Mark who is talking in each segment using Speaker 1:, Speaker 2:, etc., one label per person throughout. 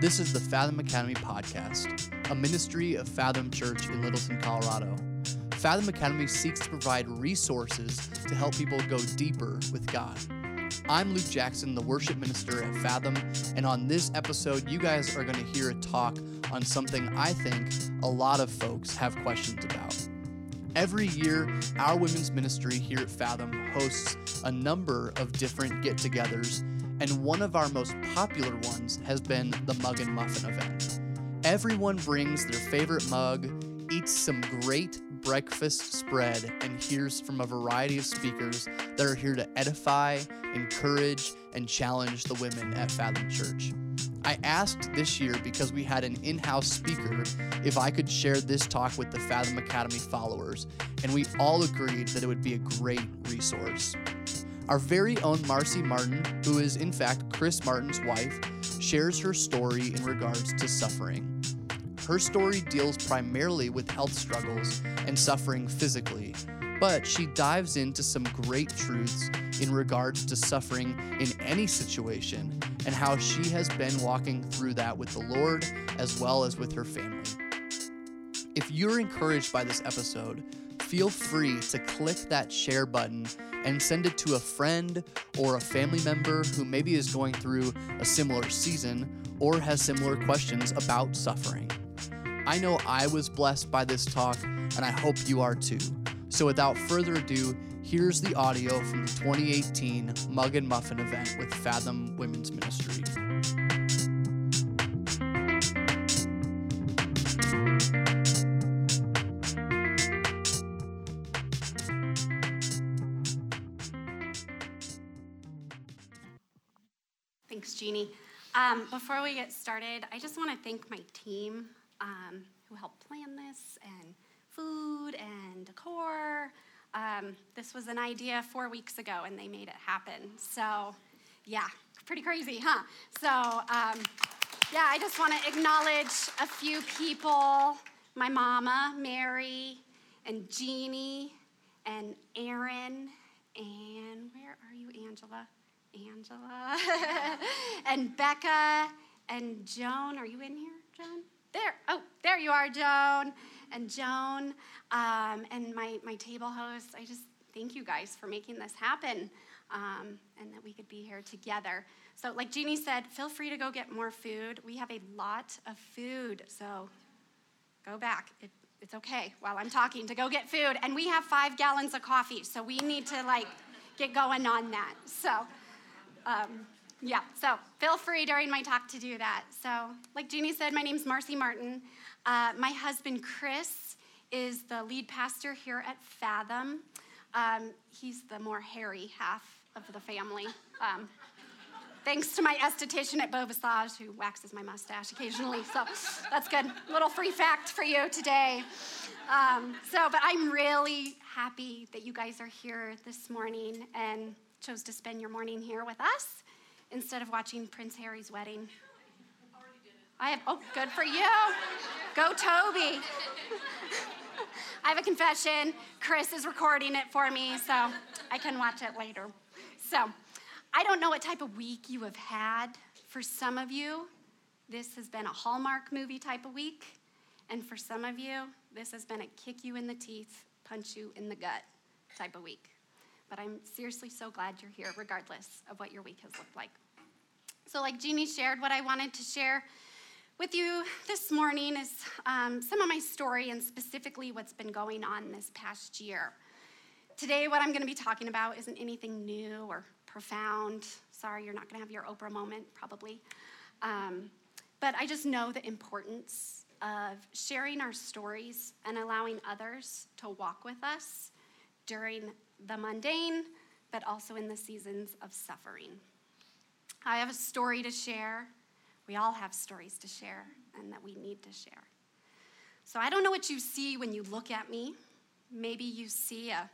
Speaker 1: This is the Fathom Academy podcast, a ministry of Fathom Church in Littleton, Colorado. Fathom Academy seeks to provide resources to help people go deeper with God. I'm Luke Jackson, the worship minister at Fathom, and on this episode, you guys are going to hear a talk on something I think a lot of folks have questions about. Every year, our women's ministry here at Fathom hosts a number of different get togethers, and one of our most popular ones has been the Mug and Muffin event. Everyone brings their favorite mug, eats some great breakfast spread, and hears from a variety of speakers that are here to edify, encourage, and challenge the women at Fathom Church. I asked this year because we had an in house speaker if I could share this talk with the Fathom Academy followers, and we all agreed that it would be a great resource. Our very own Marcy Martin, who is in fact Chris Martin's wife, shares her story in regards to suffering. Her story deals primarily with health struggles and suffering physically, but she dives into some great truths in regards to suffering in any situation and how she has been walking through that with the Lord as well as with her family. If you're encouraged by this episode, feel free to click that share button and send it to a friend or a family member who maybe is going through a similar season or has similar questions about suffering. I know I was blessed by this talk, and I hope you are too. So without further ado, here's the audio from the 2018 Mug and Muffin event with Fathom Women's Ministry.
Speaker 2: Um, before we get started, I just want to thank my team um, who helped plan this and food and decor. Um, this was an idea four weeks ago and they made it happen. So, yeah, pretty crazy, huh? So, um, yeah, I just want to acknowledge a few people my mama, Mary, and Jeannie, and Aaron, and where are you, Angela? Angela, and Becca, and Joan. Are you in here, Joan? There. Oh, there you are, Joan and Joan um, and my, my table hosts. I just thank you guys for making this happen um, and that we could be here together. So, like Jeannie said, feel free to go get more food. We have a lot of food, so go back. It, it's okay while I'm talking to go get food. And we have five gallons of coffee, so we need to like get going on that. So, um, yeah, so feel free during my talk to do that. So, like Jeannie said, my name's Marcy Martin. Uh, my husband, Chris, is the lead pastor here at Fathom. Um, he's the more hairy half of the family. Um, thanks to my esthetician at Beauvisage, who waxes my mustache occasionally. So that's good. Little free fact for you today. Um, so, but I'm really happy that you guys are here this morning and chose to spend your morning here with us instead of watching Prince Harry's wedding. I have, oh, good for you. Go, Toby. I have a confession. Chris is recording it for me, so I can watch it later. So, I don't know what type of week you have had. For some of you, this has been a Hallmark movie type of week. And for some of you, this has been a kick you in the teeth, punch you in the gut type of week. But I'm seriously so glad you're here, regardless of what your week has looked like. So, like Jeannie shared, what I wanted to share with you this morning is um, some of my story and specifically what's been going on this past year. Today, what I'm going to be talking about isn't anything new or profound. Sorry, you're not going to have your Oprah moment, probably. Um, but I just know the importance of sharing our stories and allowing others to walk with us during the mundane, but also in the seasons of suffering. I have a story to share we all have stories to share and that we need to share. So I don't know what you see when you look at me. Maybe you see a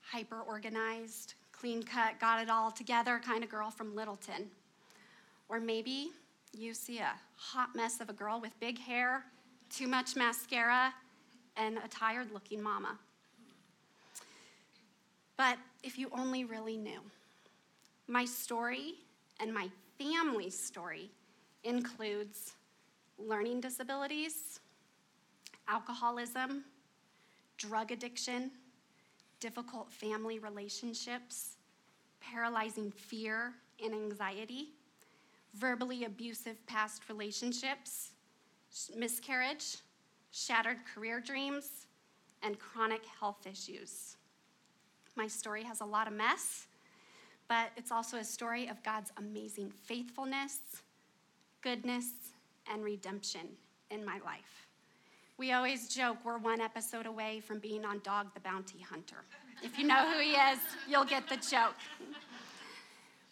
Speaker 2: hyper organized, clean cut, got it all together kind of girl from Littleton. Or maybe you see a hot mess of a girl with big hair, too much mascara, and a tired looking mama. But if you only really knew, my story and my family's story includes learning disabilities, alcoholism, drug addiction, difficult family relationships, paralyzing fear and anxiety, verbally abusive past relationships, miscarriage, shattered career dreams, and chronic health issues. My story has a lot of mess, but it's also a story of God's amazing faithfulness, goodness, and redemption in my life. We always joke we're one episode away from being on Dog the Bounty Hunter. If you know who he is, you'll get the joke.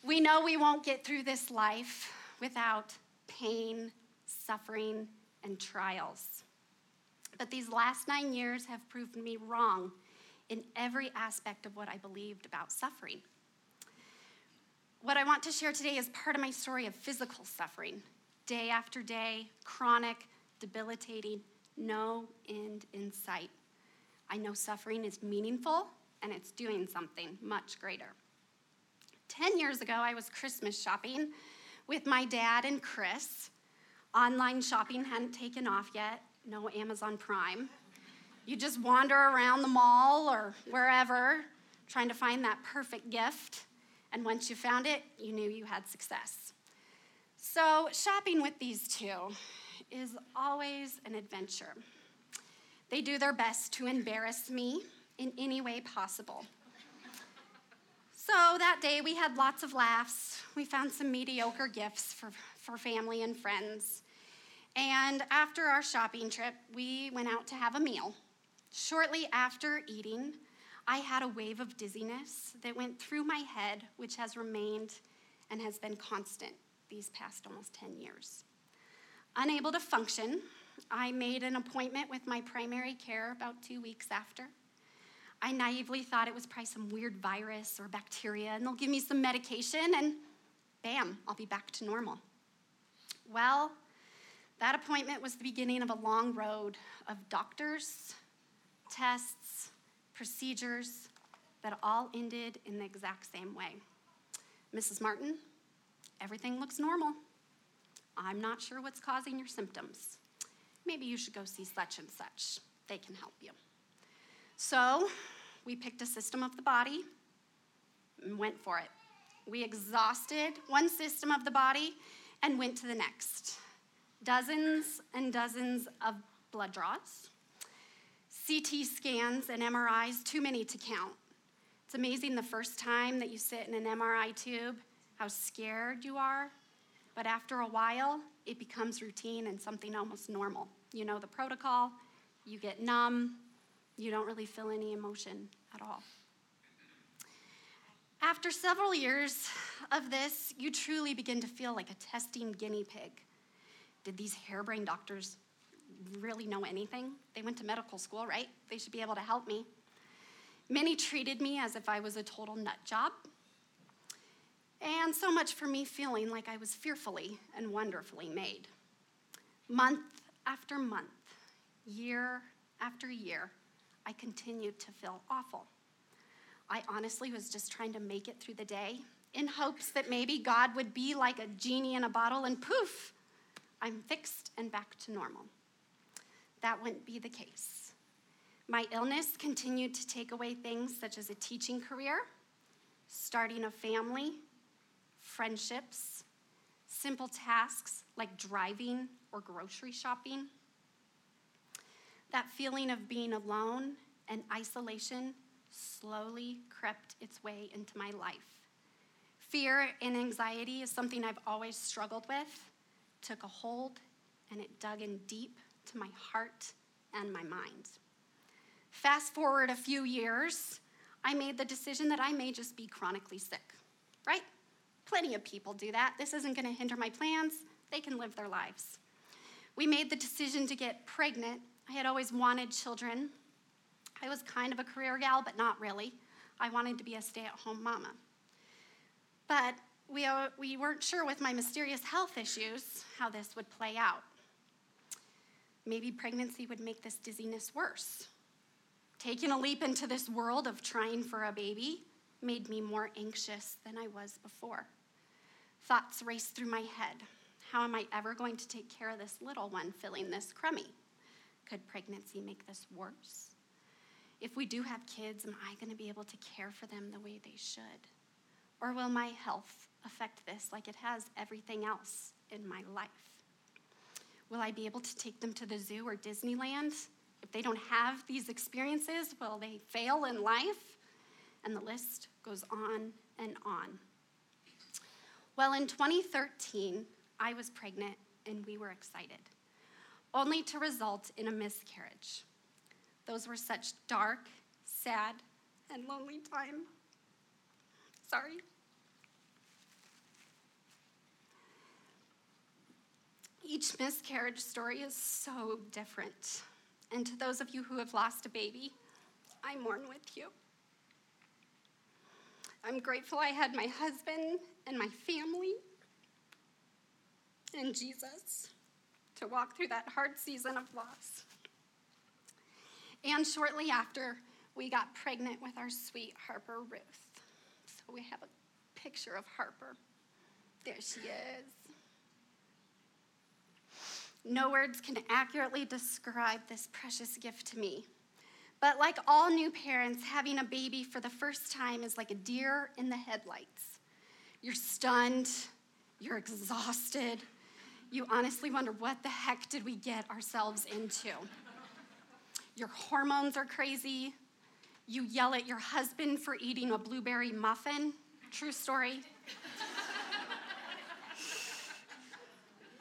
Speaker 2: We know we won't get through this life without pain, suffering, and trials. But these last nine years have proven me wrong in every aspect of what I believed about suffering. What I want to share today is part of my story of physical suffering, day after day, chronic, debilitating, no end in sight. I know suffering is meaningful and it's doing something much greater. 10 years ago, I was Christmas shopping with my dad and Chris. Online shopping hadn't taken off yet, no Amazon Prime. You just wander around the mall or wherever trying to find that perfect gift. And once you found it, you knew you had success. So, shopping with these two is always an adventure. They do their best to embarrass me in any way possible. So that day we had lots of laughs. We found some mediocre gifts for, for family and friends. And after our shopping trip, we went out to have a meal. Shortly after eating, I had a wave of dizziness that went through my head, which has remained and has been constant these past almost 10 years. Unable to function, I made an appointment with my primary care about two weeks after. I naively thought it was probably some weird virus or bacteria, and they'll give me some medication, and bam, I'll be back to normal. Well, that appointment was the beginning of a long road of doctors, tests, procedures that all ended in the exact same way. Mrs. Martin, everything looks normal. I'm not sure what's causing your symptoms. Maybe you should go see such and such. They can help you. So we picked a system of the body and went for it. We exhausted one system of the body and went to the next. Dozens and dozens of blood draws, CT scans, and MRIs, too many to count. It's amazing the first time that you sit in an MRI tube, how scared you are. But after a while, it becomes routine and something almost normal. You know the protocol, you get numb, you don't really feel any emotion at all. After several years of this, you truly begin to feel like a testing guinea pig. Did these harebrained doctors really know anything? They went to medical school, right? They should be able to help me. Many treated me as if I was a total nut job. And so much for me feeling like I was fearfully and wonderfully made. Month after month, year after year, I continued to feel awful. I honestly was just trying to make it through the day in hopes that maybe God would be like a genie in a bottle and poof, I'm fixed and back to normal. That wouldn't be the case. My illness continued to take away things such as a teaching career, starting a family, friendships, simple tasks like driving or grocery shopping. That feeling of being alone and isolation slowly crept its way into my life. Fear and anxiety is something I've always struggled with, took a hold, and it dug in deep to my heart and my mind. Fast forward a few years, I made the decision that I may just be chronically sick, right? Plenty of people do that. This isn't going to hinder my plans, they can live their lives. We made the decision to get pregnant. I had always wanted children. I was kind of a career gal, but not really. I wanted to be a stay at home mama. But we, uh, we weren't sure with my mysterious health issues how this would play out. Maybe pregnancy would make this dizziness worse. Taking a leap into this world of trying for a baby made me more anxious than I was before. Thoughts raced through my head. How am I ever going to take care of this little one feeling this crummy? Could pregnancy make this worse? If we do have kids, am I going to be able to care for them the way they should? Or will my health affect this like it has everything else in my life? Will I be able to take them to the zoo or Disneyland? If they don't have these experiences, will they fail in life? And the list goes on and on. Well, in 2013, I was pregnant and we were excited, only to result in a miscarriage. Those were such dark, sad, and lonely times. Sorry. Each miscarriage story is so different. And to those of you who have lost a baby, I mourn with you. I'm grateful I had my husband and my family and Jesus to walk through that hard season of loss. And shortly after, we got pregnant with our sweet Harper Ruth. So we have a picture of Harper. There she is. No words can accurately describe this precious gift to me. But like all new parents, having a baby for the first time is like a deer in the headlights. You're stunned, you're exhausted, you honestly wonder what the heck did we get ourselves into? Your hormones are crazy. You yell at your husband for eating a blueberry muffin. True story.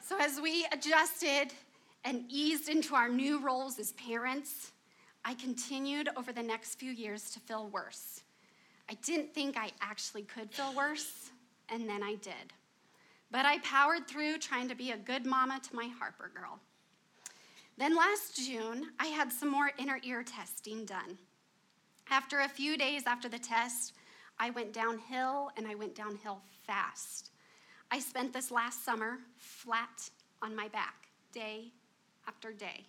Speaker 2: So, as we adjusted and eased into our new roles as parents, I continued over the next few years to feel worse. I didn't think I actually could feel worse, and then I did. But I powered through trying to be a good mama to my Harper girl. Then last June, I had some more inner ear testing done. After a few days after the test, I went downhill and I went downhill fast. I spent this last summer flat on my back, day after day.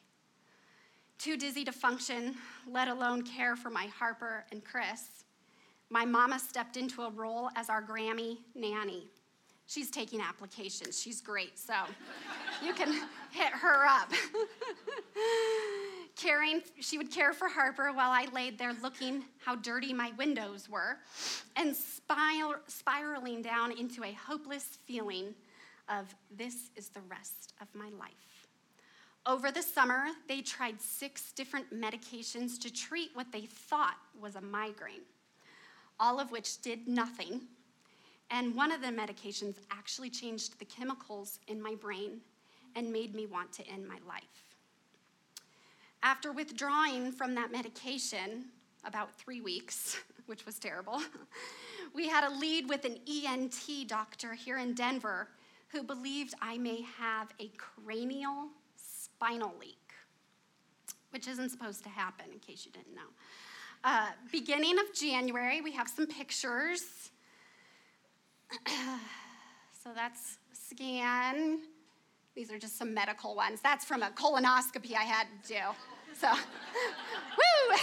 Speaker 2: Too dizzy to function, let alone care for my Harper and Chris. My mama stepped into a role as our Grammy nanny. She's taking applications. She's great, so you can hit her up. Caring, she would care for Harper while I laid there looking how dirty my windows were and spiral, spiraling down into a hopeless feeling of this is the rest of my life. Over the summer, they tried six different medications to treat what they thought was a migraine, all of which did nothing and one of the medications actually changed the chemicals in my brain and made me want to end my life. After withdrawing from that medication, about three weeks, which was terrible, we had a lead with an ENT doctor here in Denver who believed I may have a cranial spinal leak, which isn't supposed to happen, in case you didn't know. Uh, beginning of January, we have some pictures. so that's scan. These are just some medical ones. That's from a colonoscopy I had to do. So, woo!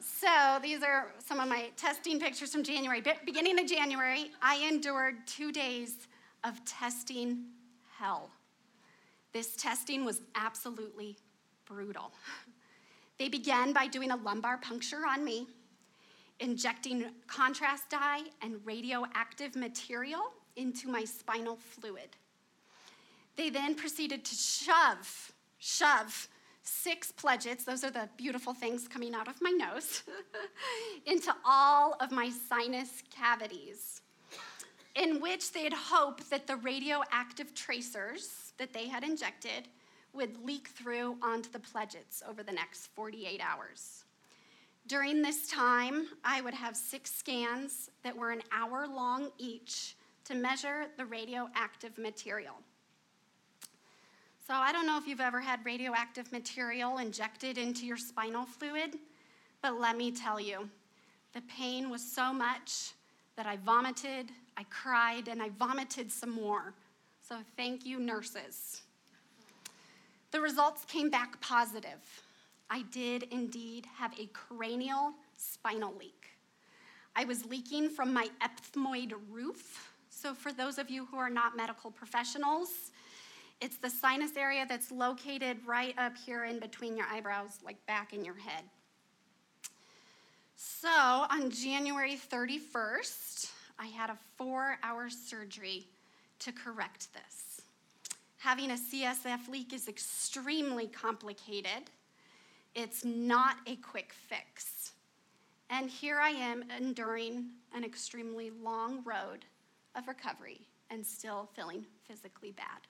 Speaker 2: so these are some of my testing pictures from January. Be- beginning of January, I endured two days of testing hell. This testing was absolutely brutal. They began by doing a lumbar puncture on me injecting contrast dye and radioactive material into my spinal fluid. They then proceeded to shove, shove six pledgets, those are the beautiful things coming out of my nose, into all of my sinus cavities, in which they'd hope that the radioactive tracers that they had injected would leak through onto the pledgets over the next 48 hours. During this time, I would have six scans that were an hour long each to measure the radioactive material. So, I don't know if you've ever had radioactive material injected into your spinal fluid, but let me tell you, the pain was so much that I vomited, I cried, and I vomited some more. So, thank you, nurses. The results came back positive. I did indeed have a cranial spinal leak. I was leaking from my ethmoid roof, So, for those of you who are not medical professionals, it's the sinus area that's located right up here in between your eyebrows, like back in your head. So, on January 31st, I had a four hour surgery to correct this. Having a CSF leak is extremely complicated, it's not a quick fix. And here I am enduring an extremely long road of recovery and still feeling physically bad.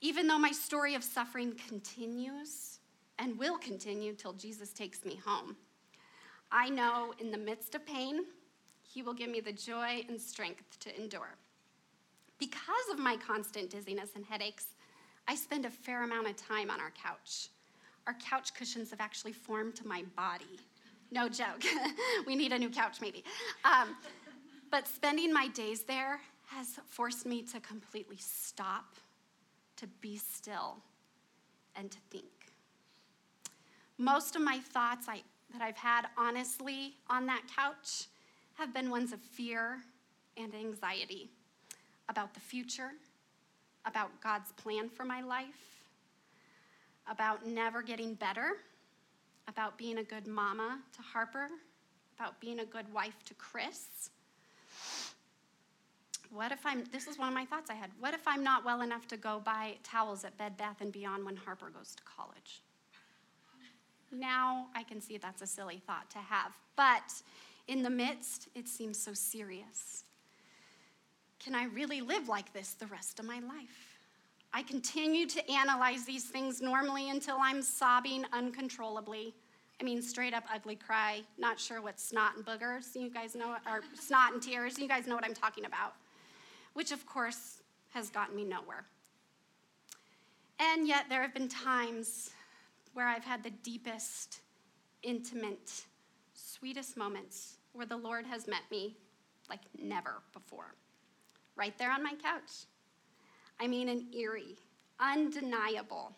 Speaker 2: Even though my story of suffering continues and will continue till Jesus takes me home, I know in the midst of pain, He will give me the joy and strength to endure. Because of my constant dizziness and headaches, I spend a fair amount of time on our couch. Our couch cushions have actually formed to my body. No joke. we need a new couch, maybe. Um, but spending my days there has forced me to completely stop, to be still, and to think. Most of my thoughts I, that I've had honestly on that couch have been ones of fear and anxiety about the future, about God's plan for my life, about never getting better, about being a good mama to Harper, about being a good wife to Chris. What if I'm, this is one of my thoughts I had. What if I'm not well enough to go buy towels at Bed Bath and Beyond when Harper goes to college? Now I can see that's a silly thought to have. But in the midst, it seems so serious. Can I really live like this the rest of my life? I continue to analyze these things normally until I'm sobbing uncontrollably. I mean, straight up ugly cry, not sure what snot and boogers, you guys know, or snot and tears, you guys know what I'm talking about, which of course has gotten me nowhere. And yet, there have been times where I've had the deepest, intimate, sweetest moments where the Lord has met me like never before right there on my couch. I mean, an eerie, undeniable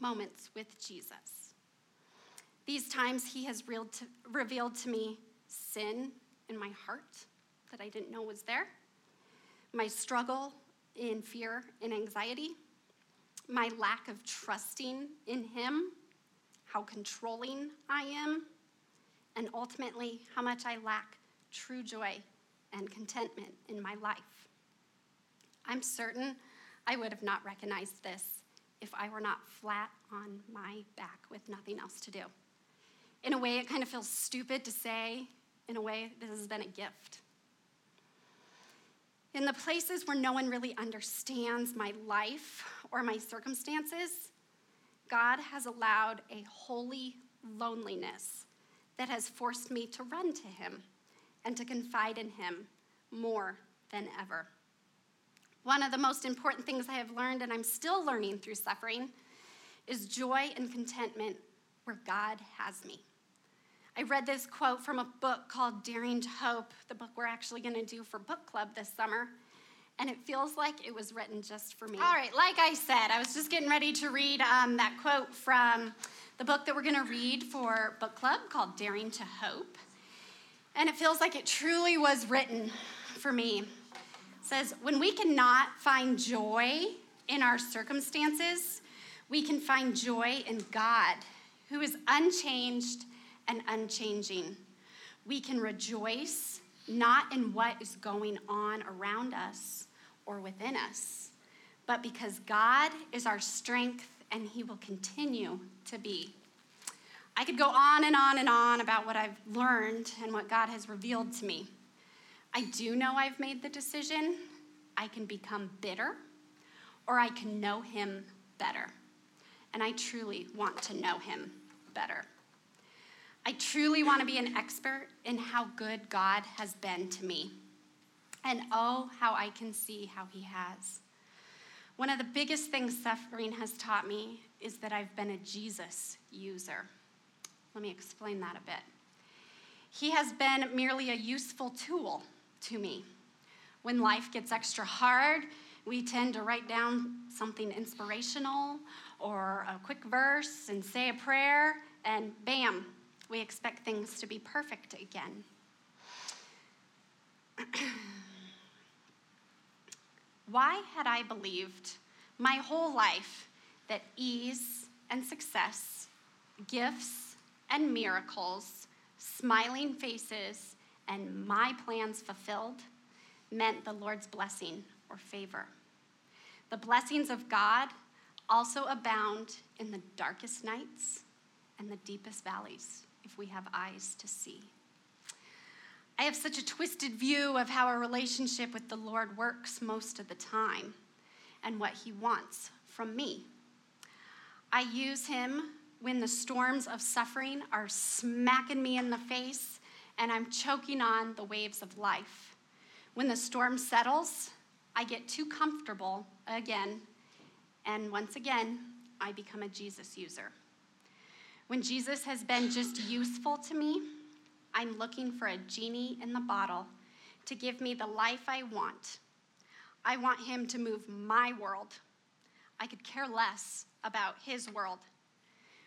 Speaker 2: moments with Jesus. These times, he has revealed to me sin in my heart that I didn't know was there, my struggle in fear and anxiety, my lack of trusting in him, how controlling I am, and ultimately, how much I lack true joy and contentment in my life. I'm certain I would have not recognized this if I were not flat on my back with nothing else to do. In a way, it kind of feels stupid to say. In a way, this has been a gift. In the places where no one really understands my life or my circumstances, God has allowed a holy loneliness that has forced me to run to Him and to confide in Him more than ever. One of the most important things I have learned, and I'm still learning through suffering, is joy and contentment where God has me. I read this quote from a book called Daring to Hope, the book we're actually going to do for book club this summer. And it feels like it was written just for me. All right, like I said, I was just getting ready to read um, that quote from the book that we're going to read for book club called Daring to Hope. And it feels like it truly was written for me. It says, When we cannot find joy in our circumstances, we can find joy in God, who is unchanged and unchanging. We can rejoice not in what is going on around us or within us, but because God is our strength and He will continue to be. I could go on and on and on about what I've learned and what God has revealed to me. I do know I've made the decision. I can become bitter or I can know Him better. And I truly want to know Him better. I truly want to be an expert in how good God has been to me. And oh, how I can see how He has. One of the biggest things suffering has taught me is that I've been a Jesus user. Let me explain that a bit. He has been merely a useful tool to me. When life gets extra hard, we tend to write down something inspirational or a quick verse and say a prayer, and bam, we expect things to be perfect again. Why had I believed my whole life that ease and success, gifts and miracles, smiling faces, and my plans fulfilled meant the Lord's blessing or favor? The blessings of God also abound in the darkest nights and the deepest valleys if we have eyes to see. I have such a twisted view of how a relationship with the Lord works most of the time and what He wants from me. I use Him when the storms of suffering are smacking me in the face and I'm choking on the waves of life. When the storm settles, I get too comfortable again, and once again, I become a Jesus user. When Jesus has been just useful to me, I'm looking for a genie in the bottle to give me the life I want. I want him to move my world. I could care less about his world.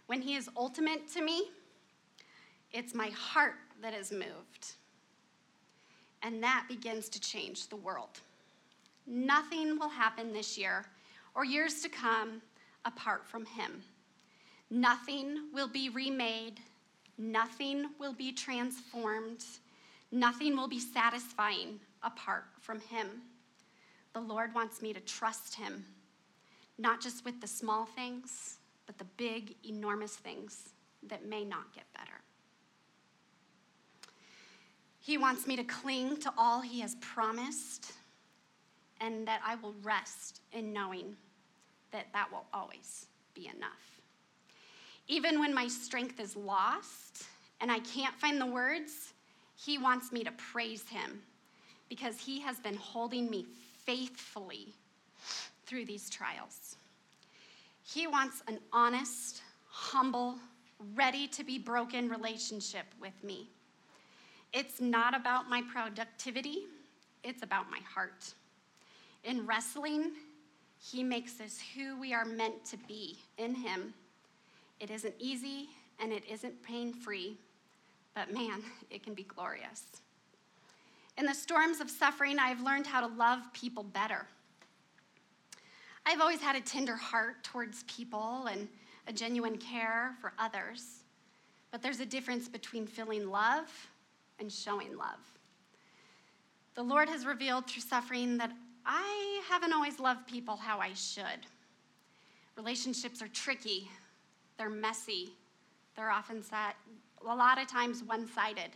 Speaker 2: When he is ultimate to me, it's my heart that is moved. And that begins to change the world. Nothing will happen this year or years to come apart from him. Nothing will be remade Nothing will be transformed. Nothing will be satisfying apart from Him. The Lord wants me to trust Him, not just with the small things, but the big, enormous things that may not get better. He wants me to cling to all He has promised, and that I will rest in knowing that that will always be enough. Even when my strength is lost and I can't find the words, He wants me to praise Him because He has been holding me faithfully through these trials. He wants an honest, humble, ready to be broken relationship with me. It's not about my productivity, it's about my heart. In wrestling, He makes us who we are meant to be in Him. It isn't easy and it isn't pain free, but man, it can be glorious. In the storms of suffering, I've learned how to love people better. I've always had a tender heart towards people and a genuine care for others, but there's a difference between feeling love and showing love. The Lord has revealed through suffering that I haven't always loved people how I should. Relationships are tricky, they're messy. They're often set, a lot of times one sided.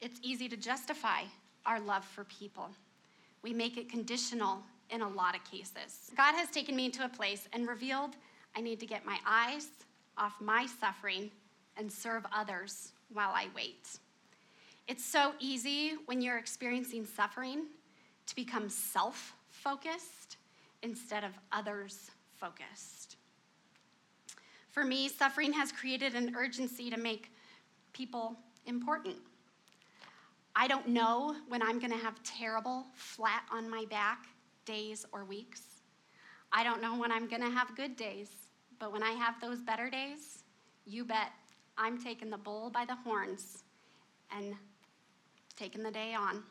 Speaker 2: It's easy to justify our love for people. We make it conditional in a lot of cases. God has taken me to a place and revealed I need to get my eyes off my suffering and serve others while I wait. It's so easy when you're experiencing suffering to become self focused instead of others focused. For me, suffering has created an urgency to make people important. I don't know when I'm going to have terrible, flat on my back days or weeks. I don't know when I'm going to have good days, but when I have those better days, you bet I'm taking the bull by the horns and taking the day on.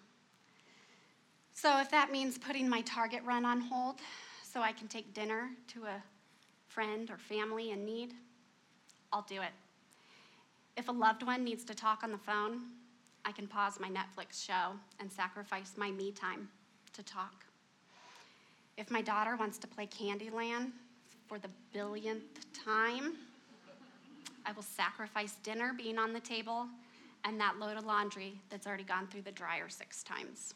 Speaker 2: So, if that means putting my Target run on hold so I can take dinner to a friend or family in need, I'll do it. If a loved one needs to talk on the phone, I can pause my Netflix show and sacrifice my me time to talk. If my daughter wants to play Candyland for the billionth time, I will sacrifice dinner being on the table and that load of laundry that's already gone through the dryer six times.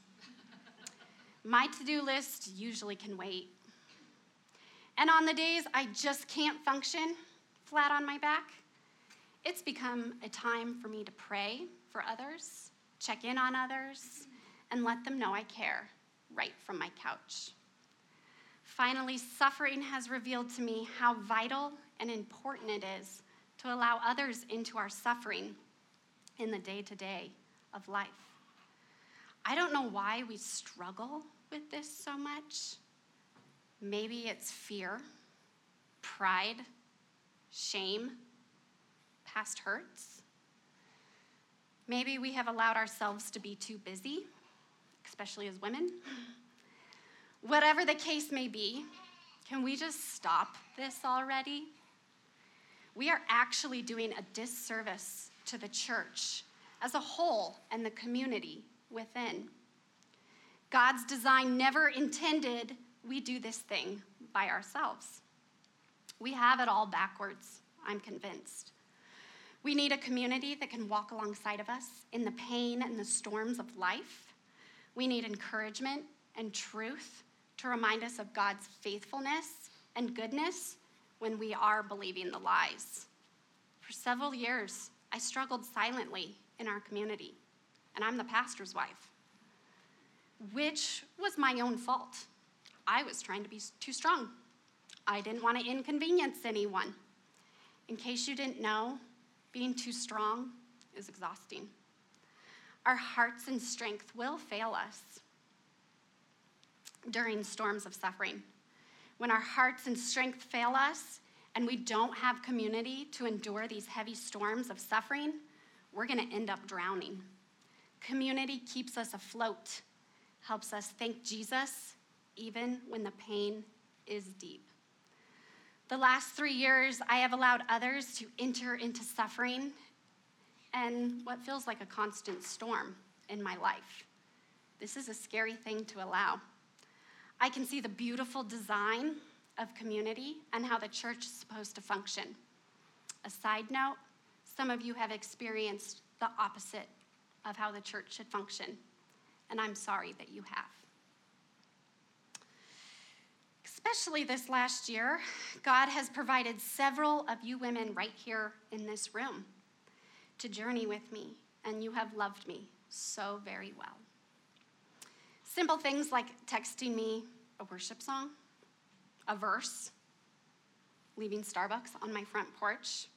Speaker 2: My to do list usually can wait. And on the days I just can't function, flat on my back, it's become a time for me to pray for others, check in on others, and let them know I care right from my couch. Finally, suffering has revealed to me how vital and important it is to allow others into our suffering in the day to day of life. I don't know why we struggle with this so much. Maybe it's fear, pride, shame, past hurts. Maybe we have allowed ourselves to be too busy especially as women. Whatever the case may be, can we just stop this already? We are actually doing a disservice to the church as a whole and the community within. God's design never intended we do this thing by ourselves. We have it all backwards, I'm convinced. We need a community that can walk alongside of us in the pain and the storms of life. We need encouragement and truth to remind us of God's faithfulness and goodness when we are believing the lies. For several years, I struggled silently in our community, and I'm the pastor's wife, which was my own fault. I was trying to be too strong. I didn't want to inconvenience anyone. In case you didn't know, being too strong is exhausting. Our hearts and strength will fail us during storms of suffering. When our hearts and strength fail us and we don't have community to endure these heavy storms of suffering, we're going to end up drowning. Community keeps us afloat, helps us thank Jesus even when the pain is deep. The last three years, I have allowed others to enter into suffering and what feels like a constant storm in my life. This is a scary thing to allow. I can see the beautiful design of community and how the church is supposed to function. A side note some of you have experienced the opposite of how the church should function, and I'm sorry that you have. Especially this last year, God has provided several of you women right here in this room to journey with me, and you have loved me so very well. Simple things like texting me a worship song, a verse, leaving Starbucks on my front porch,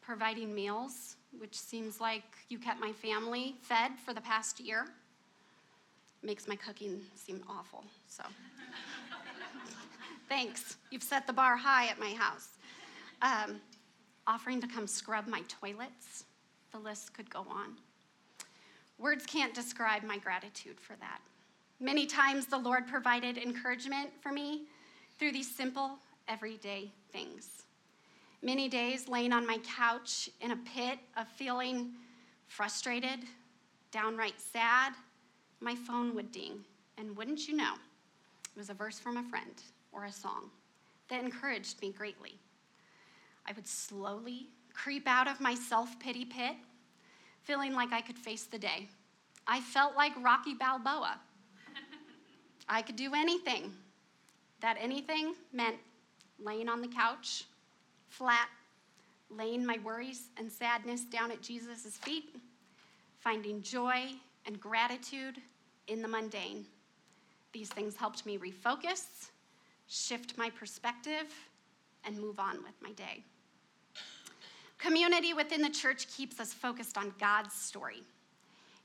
Speaker 2: providing meals, which seems like you kept my family fed for the past year. Makes my cooking seem awful, so. Thanks. You've set the bar high at my house. Um, offering to come scrub my toilets. The list could go on. Words can't describe my gratitude for that. Many times the Lord provided encouragement for me through these simple, everyday things. Many days laying on my couch in a pit of feeling frustrated, downright sad, my phone would ding. And wouldn't you know, it was a verse from a friend or a song that encouraged me greatly. I would slowly creep out of my self pity pit, feeling like I could face the day. I felt like Rocky Balboa. I could do anything. That anything meant laying on the couch, flat, laying my worries and sadness down at Jesus' feet, finding joy and gratitude in the mundane. These things helped me refocus shift my perspective, and move on with my day. Community within the church keeps us focused on God's story.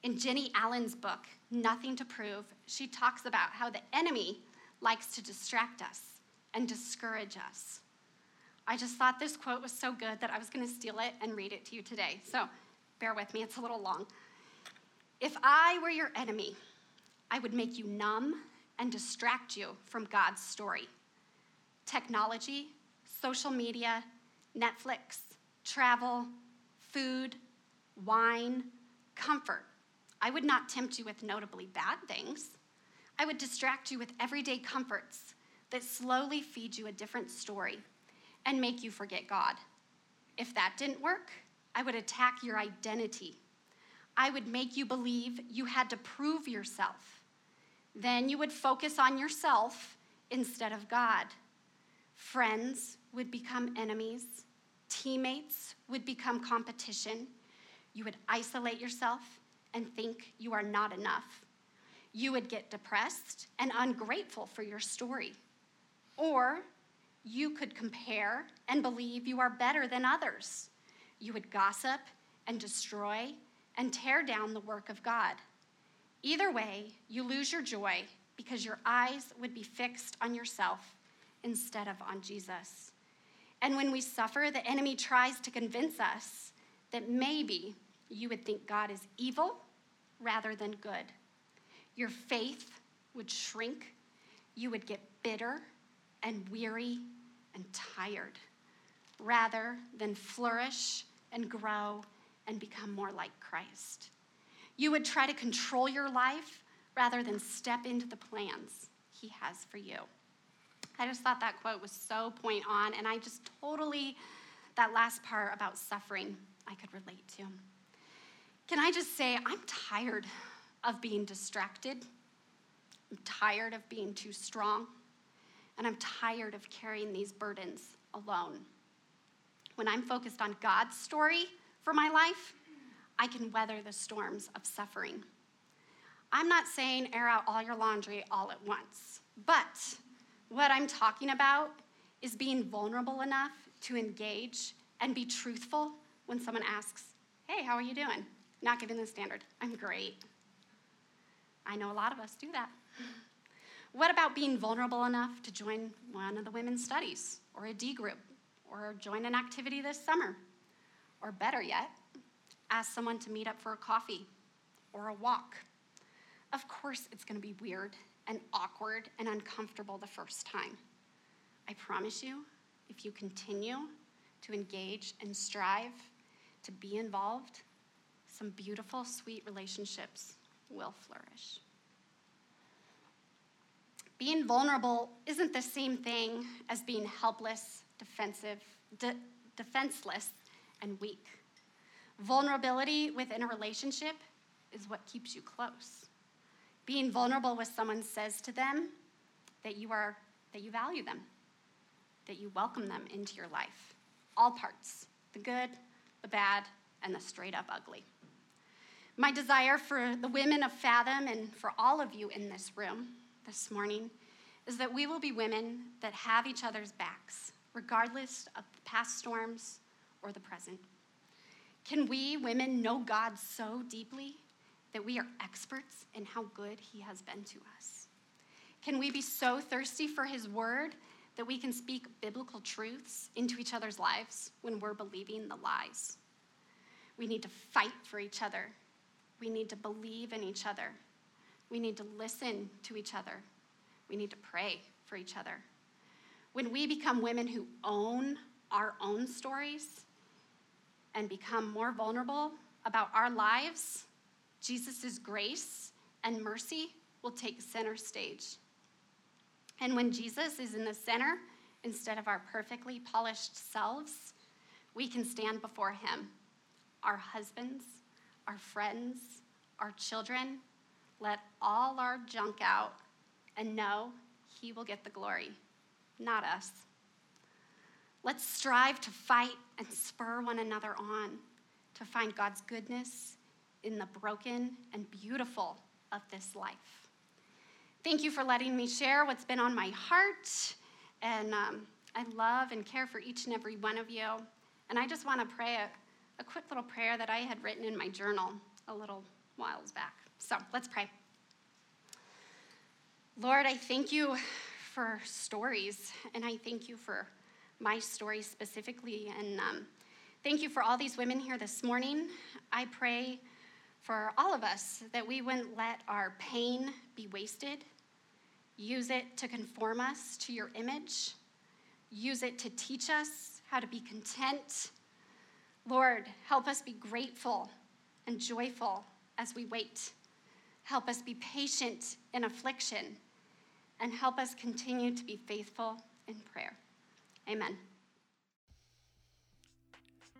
Speaker 2: In Jennie Allen's book, Nothing to Prove, she talks about how the enemy likes to distract us and discourage us. I just thought this quote was so good that I was going to steal it and read it to you today. So bear with me, it's a little long. If I were your enemy, I would make you numb and distract you from God's story. Technology, social media, Netflix, travel, food, wine, comfort. I would not tempt you with notably bad things. I would distract you with everyday comforts that slowly feed you a different story and make you forget God. If that didn't work, I would attack your identity. I would make you believe you had to prove yourself then you would focus on yourself instead of God. Friends would become enemies, teammates would become competition. You would isolate yourself and think you are not enough. You would get depressed and ungrateful for your story. Or you could compare and believe you are better than others. You would gossip and destroy and tear down the work of God. Either way, you lose your joy because your eyes would be fixed on yourself instead of on Jesus. And when we suffer, the enemy tries to convince us that maybe you would think God is evil rather than good. Your faith would shrink. You would get bitter and weary and tired rather than flourish and grow and become more like Christ. You would try to control your life rather than step into the plans He has for you. I just thought that quote was so point on, and I just totally, that last part about suffering, I could relate to. Can I just say, I'm tired of being distracted. I'm tired of being too strong. And I'm tired of carrying these burdens alone. When I'm focused on God's story for my life, I can weather the storms of suffering. I'm not saying air out all your laundry all at once, but what I'm talking about is being vulnerable enough to engage and be truthful when someone asks, Hey, how are you doing? Not giving the standard. I'm great. I know a lot of us do that. What about being vulnerable enough to join one of the women's studies or a D group or join an activity this summer? Or better yet, ask someone to meet up for a coffee or a walk. Of course, it's going to be weird and awkward and uncomfortable the first time. I promise you, if you continue to engage and strive to be involved, some beautiful, sweet relationships will flourish. Being vulnerable isn't the same thing as being helpless, defensive, de- defenseless, and weak. Vulnerability within a relationship is what keeps you close. Being vulnerable with someone says to them that you are that you value them, that you welcome them into your life. All parts, the good, the bad, and the straight up ugly. My desire for the women of Fathom and for all of you in this room this morning is that we will be women that have each other's backs, regardless of the past storms or the present. Can we women know God so deeply that we are experts in how good He has been to us? Can we be so thirsty for His word that we can speak biblical truths into each other's lives when we're believing the lies? We need to fight for each other. We need to believe in each other. We need to listen to each other. We need to pray for each other. When we become women who own our own stories and become more vulnerable about our lives, Jesus' grace and mercy will take center stage. And when Jesus is in the center, instead of our perfectly polished selves, we can stand before him, our husbands, our friends, our children, let all our junk out and know he will get the glory, not us. Let's strive to fight and spur one another on to find God's goodness in the broken and beautiful of this life. Thank you for letting me share what's been on my heart. And um, I love and care for each and every one of you. And I just want to pray a, a quick little prayer that I had written in my journal a little whiles back. So let's pray. Lord, I thank you for stories, and I thank you for my story specifically. And um, thank you for all these women here this morning. I pray for all of us that we wouldn't let our pain be wasted, use it to conform us to your image, use it to teach us how to be content. Lord, help us be grateful and joyful as we wait. Help us be patient in affliction and help us continue to be faithful in prayer. Amen.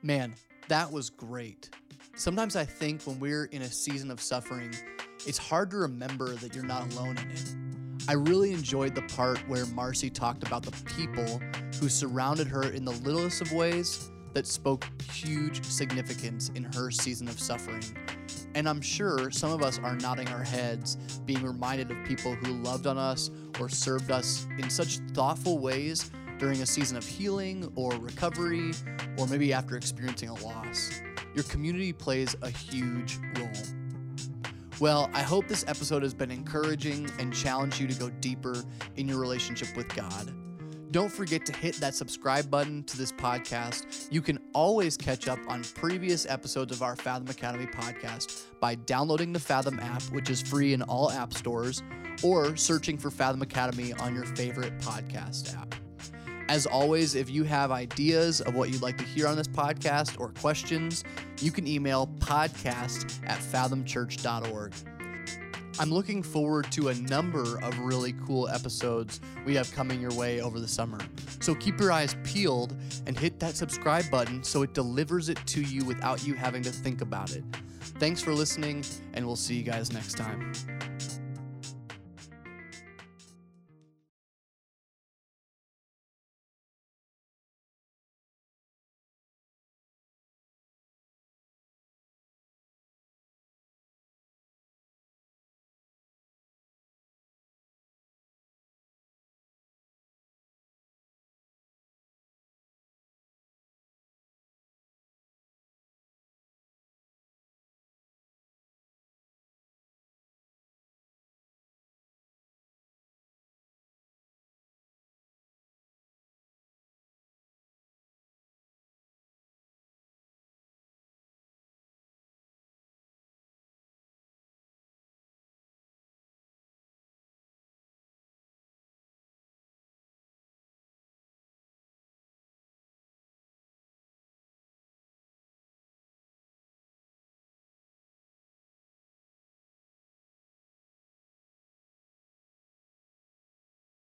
Speaker 1: Man, that was great. Sometimes I think when we're in a season of suffering, it's hard to remember that you're not alone in it. I really enjoyed the part where Marcy talked about the people who surrounded her in the littlest of ways that spoke huge significance in her season of suffering. And I'm sure some of us are nodding our heads, being reminded of people who loved on us or served us in such thoughtful ways during a season of healing or recovery, or maybe after experiencing a loss. Your community plays a huge role. Well, I hope this episode has been encouraging and challenged you to go deeper in your relationship with God. Don't forget to hit that subscribe button to this podcast. You can always catch up on previous episodes of our Fathom Academy podcast by downloading the Fathom app, which is free in all app stores, or searching for Fathom Academy on your favorite podcast app. As always, if you have ideas of what you'd like to hear on this podcast or questions, you can email podcast at fathomchurch.org. I'm looking forward to a number of really cool episodes we have coming your way over the summer. So keep your eyes peeled and hit that subscribe button so it delivers it to you without you having to think about it. Thanks for listening, and we'll see you guys next time.